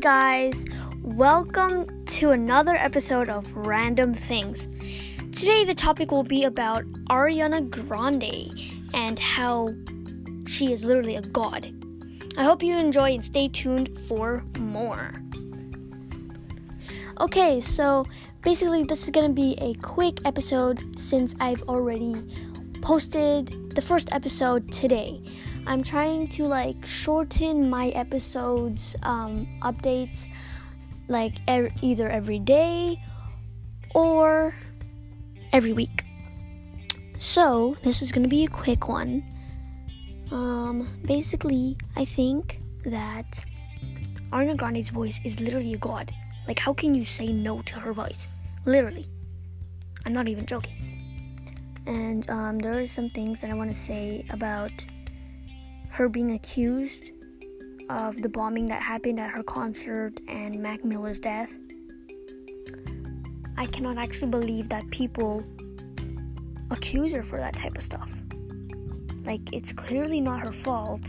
guys, welcome to another episode of Random Things. Today, the topic will be about Ariana Grande and how she is literally a god. I hope you enjoy and stay tuned for more. Okay, so basically, this is gonna be a quick episode since I've already posted the first episode today. I'm trying to like shorten my episodes um, updates like er- either every day or every week. So, this is going to be a quick one. Um, basically, I think that Ariana Grande's voice is literally a god. Like, how can you say no to her voice? Literally. I'm not even joking. And um, there are some things that I want to say about her being accused of the bombing that happened at her concert and Mac Miller's death. I cannot actually believe that people accuse her for that type of stuff. Like, it's clearly not her fault.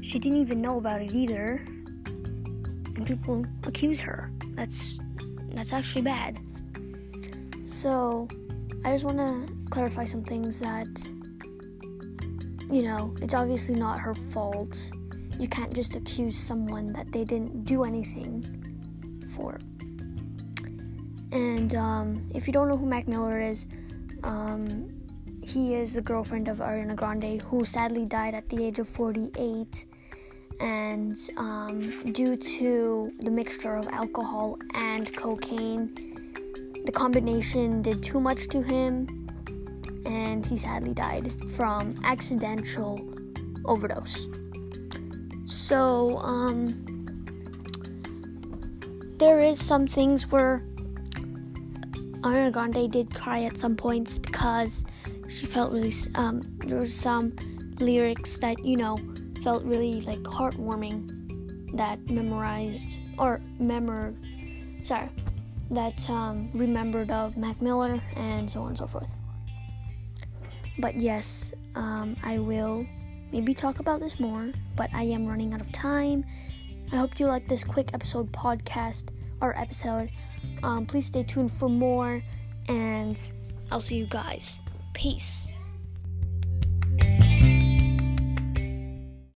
She didn't even know about it either. And people accuse her. That's that's actually bad. So, I just want to clarify some things that you know, it's obviously not her fault. You can't just accuse someone that they didn't do anything for. And um, if you don't know who Mac Miller is, um, he is the girlfriend of Ariana Grande, who sadly died at the age of 48. And um, due to the mixture of alcohol and cocaine, the combination did too much to him and he sadly died from accidental overdose. So, um, there is some things where Ariana Grande did cry at some points because she felt really, um, there were some lyrics that, you know, felt really like heartwarming that memorized or memor, sorry, that um, remembered of Mac Miller and so on and so forth. But yes, um, I will maybe talk about this more, but I am running out of time. I hope you like this quick episode podcast or episode. Um, please stay tuned for more, and I'll see you guys. Peace.